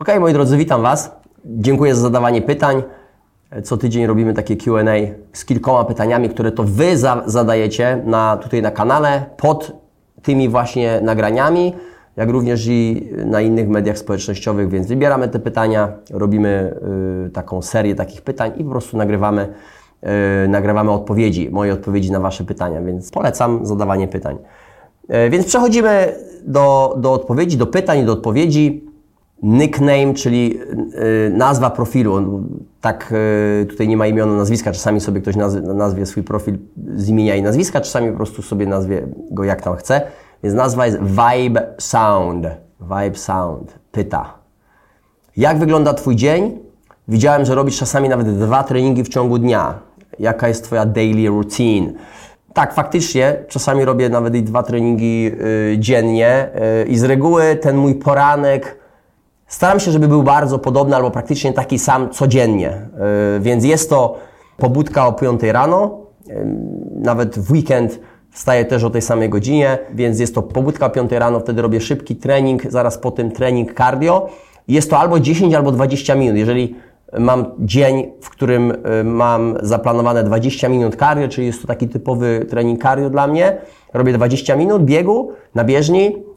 Ok, moi drodzy, witam Was. Dziękuję za zadawanie pytań. Co tydzień robimy takie QA z kilkoma pytaniami, które to Wy za zadajecie na, tutaj na kanale pod tymi właśnie nagraniami, jak również i na innych mediach społecznościowych, więc wybieramy te pytania, robimy y, taką serię takich pytań i po prostu nagrywamy, y, nagrywamy odpowiedzi, moje odpowiedzi na Wasze pytania, więc polecam zadawanie pytań. Y, więc przechodzimy do, do odpowiedzi, do pytań, do odpowiedzi nickname, czyli y, nazwa profilu. Tak, y, tutaj nie ma imiona, nazwiska. Czasami sobie ktoś nazwie, swój profil z imienia i nazwiska, czasami po prostu sobie nazwie go jak tam chce. Więc nazwa jest Vibe Sound. Vibe Sound. Pyta. Jak wygląda Twój dzień? Widziałem, że robisz czasami nawet dwa treningi w ciągu dnia. Jaka jest Twoja daily routine? Tak, faktycznie, czasami robię nawet i dwa treningi y, dziennie y, i z reguły ten mój poranek Staram się, żeby był bardzo podobny albo praktycznie taki sam codziennie. Yy, więc jest to pobudka o 5 rano, yy, nawet w weekend wstaję też o tej samej godzinie, więc jest to pobudka o 5 rano, wtedy robię szybki trening, zaraz po tym trening cardio. Jest to albo 10 albo 20 minut. Jeżeli mam dzień, w którym yy, mam zaplanowane 20 minut cardio, czyli jest to taki typowy trening cardio dla mnie, robię 20 minut biegu na bieżni,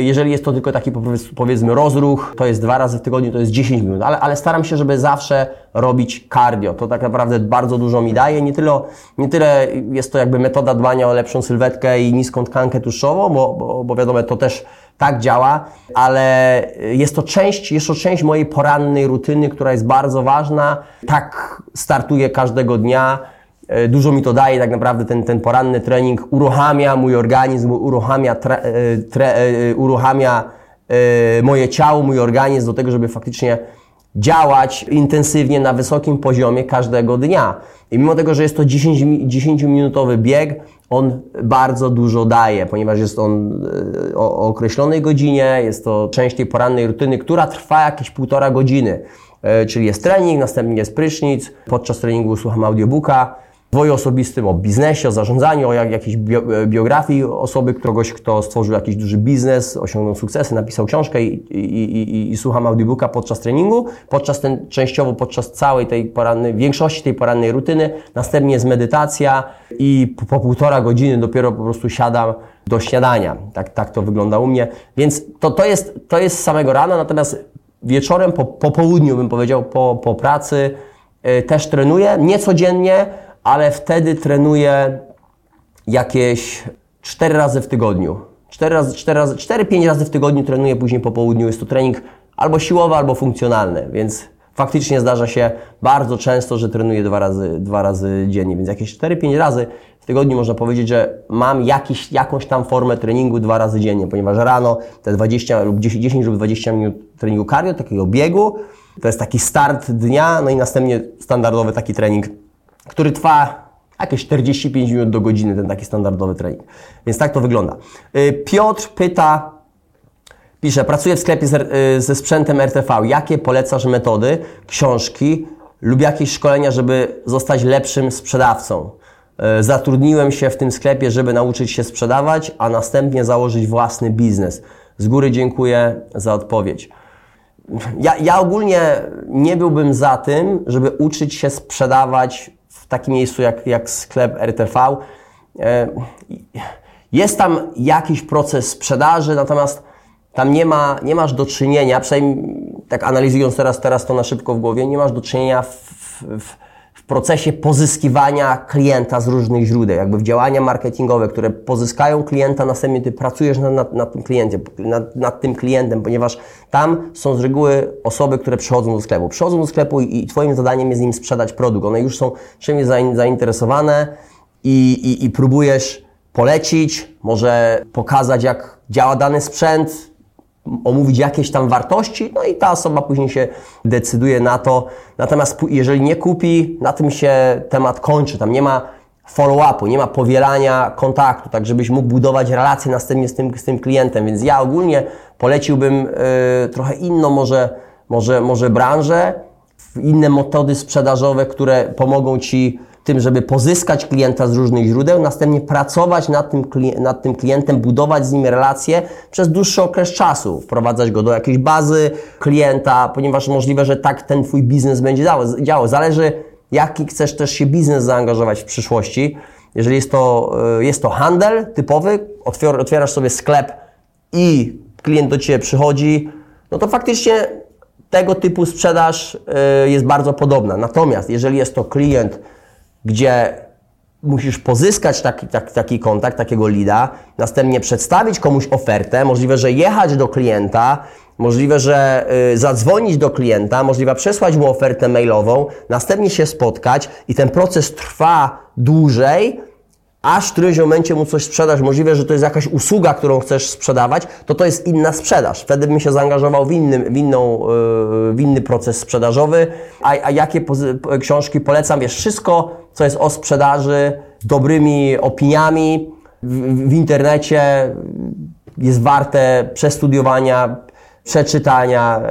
jeżeli jest to tylko taki powiedzmy rozruch, to jest dwa razy w tygodniu, to jest 10 minut, ale, ale staram się, żeby zawsze robić cardio. To tak naprawdę bardzo dużo mi daje. Nie tyle, nie tyle jest to jakby metoda dbania o lepszą sylwetkę i niską tkankę tłuszczową, bo, bo, bo wiadomo, to też tak działa, ale jest to część, jeszcze część mojej porannej rutyny, która jest bardzo ważna. Tak startuję każdego dnia E, dużo mi to daje, tak naprawdę ten, ten poranny trening uruchamia mój organizm, uruchamia, tre, e, tre, e, uruchamia moje ciało, mój organizm do tego, żeby faktycznie działać intensywnie na wysokim poziomie każdego dnia. I mimo tego, że jest to 10-minutowy bieg, on bardzo dużo daje, ponieważ jest on o określonej godzinie, jest to część tej porannej rutyny, która trwa jakieś półtora godziny. Czyli jest trening, następnie jest prysznic, podczas treningu słucham audiobooka, rozwoju osobistym, o biznesie, o zarządzaniu, o jak, jakiejś biografii osoby, kogoś, kto stworzył jakiś duży biznes, osiągnął sukcesy, napisał książkę i, i, i, i słucham audiobooka podczas treningu, podczas ten, częściowo podczas całej tej porannej, większości tej porannej rutyny, następnie jest medytacja i po, po półtora godziny dopiero po prostu siadam do śniadania. Tak, tak to wygląda u mnie. Więc to, to, jest, to jest z samego rana, natomiast wieczorem, po, po południu bym powiedział, po, po pracy, yy, też trenuję, nie codziennie, ale wtedy trenuję jakieś 4 razy w tygodniu. 4 razy, 4 razy, 4-5 razy w tygodniu trenuję później po południu. Jest to trening albo siłowy, albo funkcjonalny, więc faktycznie zdarza się bardzo często, że trenuję dwa razy, dwa razy dziennie, więc jakieś 4-5 razy w tygodniu można powiedzieć, że mam jakiś, jakąś tam formę treningu dwa razy dziennie, ponieważ rano te 20 lub 10, 10 lub 20 minut treningu cardio, takiego biegu, to jest taki start dnia, no i następnie standardowy taki trening który trwa jakieś 45 minut do godziny, ten taki standardowy trening. Więc tak to wygląda. Y, Piotr pyta, pisze, pracuję w sklepie y, ze sprzętem RTV. Jakie polecasz metody, książki lub jakieś szkolenia, żeby zostać lepszym sprzedawcą? Y, zatrudniłem się w tym sklepie, żeby nauczyć się sprzedawać, a następnie założyć własny biznes. Z góry dziękuję za odpowiedź. Ja, ja ogólnie nie byłbym za tym, żeby uczyć się sprzedawać w takim miejscu jak, jak sklep RTV. E, jest tam jakiś proces sprzedaży, natomiast tam nie, ma, nie masz do czynienia, przynajmniej tak analizując teraz, teraz to na szybko w głowie, nie masz do czynienia w, w, w procesie pozyskiwania klienta z różnych źródeł, jakby w działania marketingowe, które pozyskają klienta, następnie ty pracujesz nad, nad, nad tym kliencie, nad, nad, tym klientem, ponieważ tam są z reguły osoby, które przychodzą do sklepu. Przychodzą do sklepu i, i twoim zadaniem jest im sprzedać produkt. One już są czymś zainteresowane i, i, i próbujesz polecić, może pokazać, jak działa dany sprzęt, omówić jakieś tam wartości, no i ta osoba później się decyduje na to. Natomiast jeżeli nie kupi, na tym się temat kończy. Tam nie ma follow-upu, nie ma powielania kontaktu, tak żebyś mógł budować relacje następnie z tym, z tym klientem. Więc ja ogólnie poleciłbym y, trochę inną może, może, może branżę, inne metody sprzedażowe, które pomogą Ci tym, żeby pozyskać klienta z różnych źródeł, następnie pracować nad tym, nad tym klientem, budować z nim relacje przez dłuższy okres czasu, wprowadzać go do jakiejś bazy klienta, ponieważ możliwe, że tak ten Twój biznes będzie działał. Zależy, jaki chcesz też się biznes zaangażować w przyszłości. Jeżeli jest to, e, jest to handel typowy, otwierasz sobie sklep i klient do Ciebie przychodzi, no to faktycznie tego typu sprzedaż e, jest bardzo podobna. Natomiast jeżeli jest to klient, gdzie musisz pozyskać taki, taki, taki kontakt, takiego lida, następnie przedstawić komuś ofertę, możliwe, że jechać do klienta, możliwe, że y, zadzwonić do klienta, możliwe przesłać mu ofertę mailową, następnie się spotkać i ten proces trwa dłużej, aż w którymś momencie mu coś sprzedasz, możliwe, że to jest jakaś usługa, którą chcesz sprzedawać, to to jest inna sprzedaż. Wtedy bym się zaangażował w, inny, w, inną, yy, w inny proces sprzedażowy. A, a jakie książki polecam? Wiesz, wszystko, co jest o sprzedaży, dobrymi opiniami w, w internecie jest warte przestudiowania, przeczytania.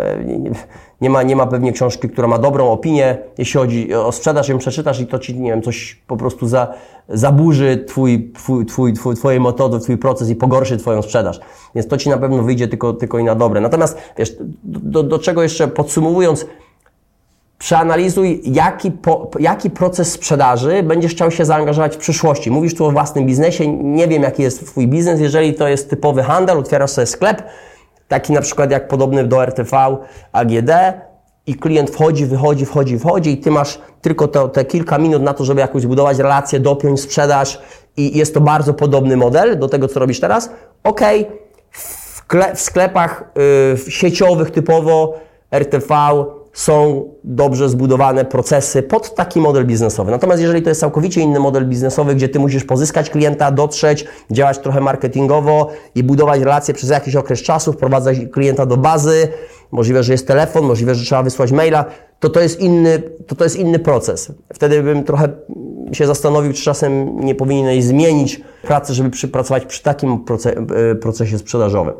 Nie ma, nie ma pewnie książki, która ma dobrą opinię, jeśli chodzi o sprzedaż, ją przeczytasz i to ci, nie wiem, coś po prostu za, zaburzy twój, twój, twój, twój, twoje metody, twój proces i pogorszy twoją sprzedaż. Więc to ci na pewno wyjdzie tylko, tylko i na dobre. Natomiast, wiesz, do, do czego jeszcze podsumowując, przeanalizuj, jaki, po, jaki proces sprzedaży będziesz chciał się zaangażować w przyszłości. Mówisz tu o własnym biznesie, nie wiem jaki jest Twój biznes. Jeżeli to jest typowy handel, otwierasz sobie sklep, taki na przykład jak podobny do RTV AGD i klient wchodzi, wychodzi, wchodzi, wchodzi i Ty masz tylko te, te kilka minut na to, żeby jakoś zbudować relację, dopiąć sprzedaż i jest to bardzo podobny model do tego, co robisz teraz. Ok, w, sklepach yy, sieciowych typowo RTV są dobrze zbudowane procesy pod taki model biznesowy. Natomiast jeżeli to jest całkowicie inny model biznesowy, gdzie ty musisz pozyskać klienta, dotrzeć, działać trochę marketingowo i budować relacje przez jakiś okres czasu, wprowadzać klienta do bazy, możliwe, że jest telefon, możliwe, że trzeba wysłać maila, to to jest inny, to to jest inny proces. Wtedy bym trochę się zastanowił, czy czasem nie powinieneś zmienić pracy, żeby przypracować przy takim e, procesie sprzedażowym.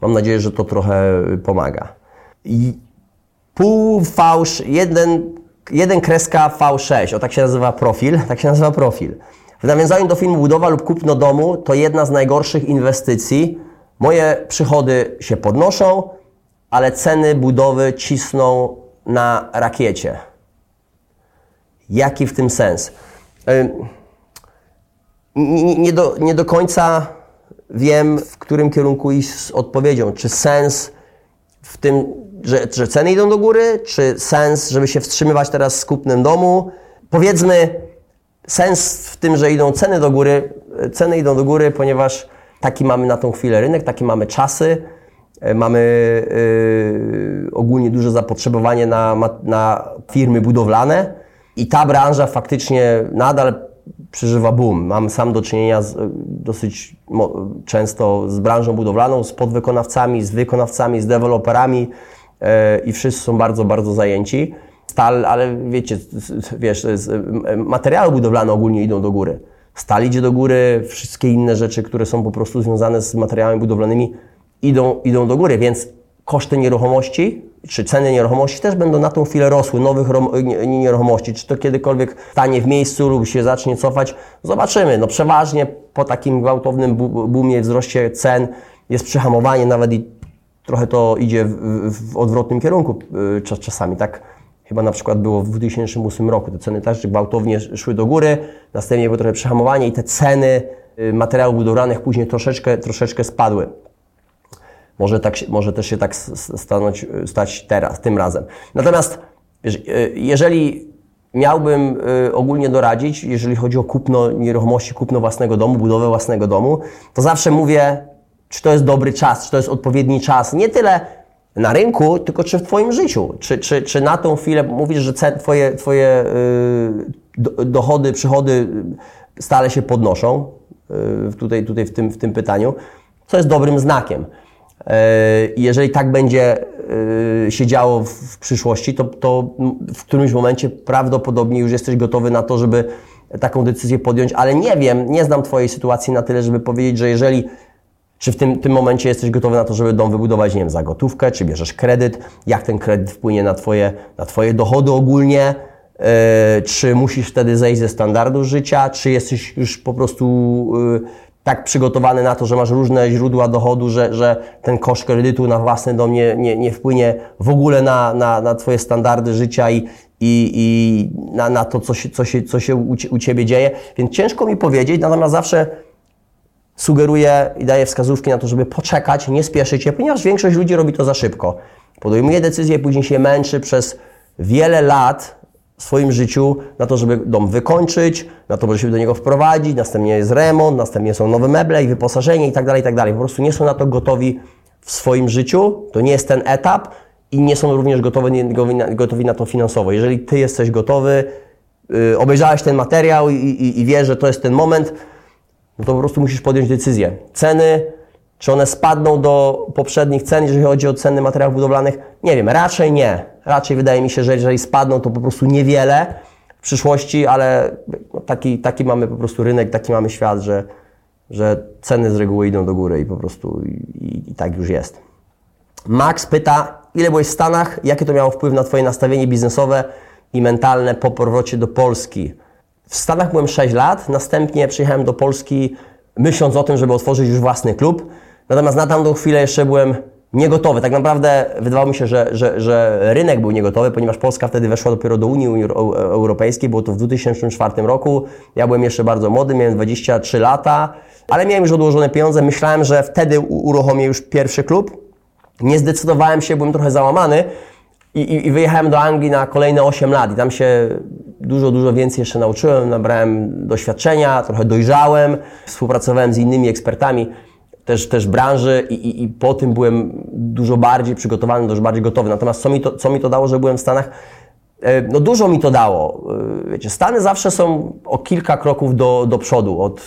Mam nadzieję, że to trochę pomaga. I pół fałsz, jeden, jeden kreska V6, o tak się nazywa profil, tak się nazywa profil. W nawiązaniu do filmu Budowa lub kupno domu to jedna z najgorszych inwestycji. Moje przychody się podnoszą, ale ceny budowy cisną na rakiecie. Jaki w tym sens? Nie do, nie do końca wiem, w którym kierunku iść z odpowiedzią. Czy sens w tym że, że ceny idą do góry, czy sens, żeby się wstrzymywać teraz z kupnem domu? Powiedzmy, sens w tym, że idą ceny do góry, ceny idą do góry, ponieważ taki mamy na tą chwilę rynek, takie mamy czasy, e, mamy yy, ogólnie duże zapotrzebowanie na, na firmy budowlane. I ta branża faktycznie nadal przeżywa boom. Mam sam do czynienia z, dosyć często z branżą budowlaną, z podwykonawcami, z wykonawcami, z deweloperami, E, i wszyscy są bardzo, bardzo zajęci. Stal, ale wiecie, wiesz, materiały budowlane ogólnie idą do góry. Stal idzie do góry, wszystkie inne rzeczy, które są po prostu związane z materiałami budowlanymi idą, idą do góry, więc koszty nieruchomości, czy ceny nieruchomości też będą na tą chwilę rosły, nowych nieruchomości, czy to kiedykolwiek stanie w miejscu lub się zacznie cofać, zobaczymy. No przeważnie po takim gwałtownym boomie, wzroście cen jest przehamowanie nawet i trochę to idzie w, w odwrotnym kierunku y, czasami. Tak chyba na przykład było w 2008 roku. Te ceny też gwałtownie szły do góry, następnie było trochę przehamowanie i te ceny y, materiałów budowlanych później troszeczkę, troszeczkę spadły. Może, tak, może też się tak stanąć, stać teraz, tym razem. Natomiast y, jeżeli miałbym ogólnie doradzić, jeżeli chodzi o kupno nieruchomości, kupno własnego domu, budowę własnego domu, to zawsze mówię, czy to jest dobry czas, czy to jest odpowiedni czas. Nie tyle na rynku, tylko czy w Twoim życiu. Czy, czy, czy na tą chwilę mówisz, że Twoje, twoje yy, dochody, przychody stale się podnoszą, tutaj, tutaj w, tym, w tym pytaniu, co jest dobrym znakiem. Yy, jeżeli tak będzie yy, się działo w, przyszłości, to, to w którymś momencie prawdopodobnie już jesteś gotowy na to, żeby taką decyzję podjąć, ale nie wiem, nie znam Twojej sytuacji na tyle, żeby powiedzieć, że jeżeli czy w tym, tym momencie jesteś gotowy na to, żeby dom wybudować, nie wiem, za gotówkę, czy bierzesz kredyt, jak ten kredyt wpłynie na Twoje, na twoje dochody ogólnie, e, czy musisz wtedy zejść ze standardu życia, czy jesteś już po prostu e, tak przygotowany na to, że masz różne źródła dochodu, że, że ten koszt kredytu na własny dom nie, nie, nie wpłynie w ogóle na, na, na Twoje standardy życia i, i, i na, na to, co się, co się, co się u, Ciebie dzieje. Więc ciężko mi powiedzieć, natomiast zawsze sugeruję i daję wskazówki na to, żeby poczekać, nie spieszyć się, ponieważ większość ludzi robi to za szybko. Podejmuje decyzję, później się męczy przez wiele lat w swoim życiu na to, żeby dom wykończyć, na to, żeby się do niego wprowadzić, następnie jest remont, następnie są nowe meble i wyposażenie i tak dalej, i tak dalej. Po prostu nie są na to gotowi w swoim życiu, to nie jest ten etap i nie są również gotowi, gotowi na to finansowo. Jeżeli Ty jesteś gotowy, yy, obejrzałeś ten materiał i, i, i wiesz, że to jest ten moment, no to po prostu musisz podjąć decyzję. Ceny, czy one spadną do poprzednich cen, jeżeli chodzi o ceny materiałów budowlanych? Nie wiem, raczej nie. Raczej wydaje mi się, że jeżeli spadną, to po prostu niewiele w przyszłości, ale no taki, taki mamy po prostu rynek, taki mamy świat, że, że ceny z reguły idą do góry i po prostu i, i tak już jest. Max pyta, ile byłeś w Stanach, jakie to miało wpływ na Twoje nastawienie biznesowe i mentalne po powrocie do Polski? W Stanach byłem 6 lat, następnie przyjechałem do Polski myśląc o tym, żeby otworzyć już własny klub. Natomiast na tamtą chwilę jeszcze byłem niegotowy. Tak naprawdę wydawało mi się, że, że, że rynek był niegotowy, ponieważ Polska wtedy weszła dopiero do Unii Europejskiej. Było to w 2004 roku. Ja byłem jeszcze bardzo młody, miałem 23 lata, ale miałem już odłożone pieniądze. Myślałem, że wtedy uruchomię już pierwszy klub. Nie zdecydowałem się, byłem trochę załamany i, i, wyjechałem do Anglii na kolejne 8 lat i tam się dużo, dużo więcej jeszcze nauczyłem, nabrałem doświadczenia, trochę dojrzałem, współpracowałem z innymi ekspertami też, też branży i, i, i po tym byłem dużo bardziej przygotowany, dużo bardziej gotowy. Natomiast co mi to, co mi to dało, że byłem w Stanach? E, no dużo mi to dało. E, wiecie, Stany zawsze są o kilka kroków do, do przodu od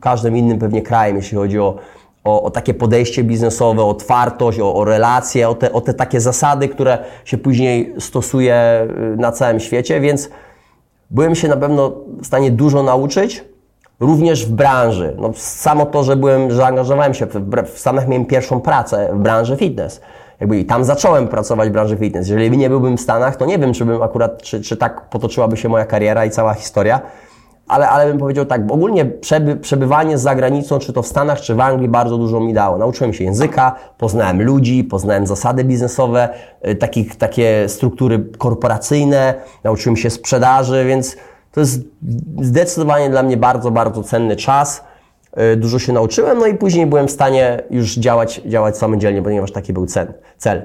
każdym innym pewnie krajem, jeśli chodzi o, o, o takie podejście biznesowe, otwartość, o, o relacje, o te, o te takie zasady, które się później stosuje e, na całym świecie, więc byłem się na pewno w stanie dużo nauczyć, również w branży. No, samo to, że byłem, że zaangażowałem się, w, w Stanach miałem pierwszą pracę w branży fitness. Jakby i tam zacząłem pracować w branży fitness. Jeżeli nie byłbym w Stanach, to nie wiem, czy bym akurat, czy, czy tak potoczyłaby się moja kariera i cała historia. Ale, ale bym powiedział tak, ogólnie przeby, przebywanie za granicą, czy to w Stanach, czy w Anglii, bardzo dużo mi dało. Nauczyłem się języka, poznałem ludzi, poznałem zasady biznesowe, y, takich, takie struktury korporacyjne, nauczyłem się sprzedaży, więc to jest zdecydowanie dla mnie bardzo, bardzo cenny czas. E, dużo się nauczyłem, no i później byłem w stanie już działać, działać samodzielnie, ponieważ taki był cel. cel.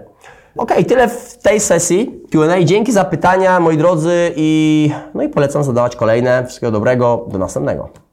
Ok, tyle w tej sesji Q&A. Dzięki za pytania, moi drodzy, i, no i polecam zadawać kolejne. Wszystkiego dobrego, do następnego.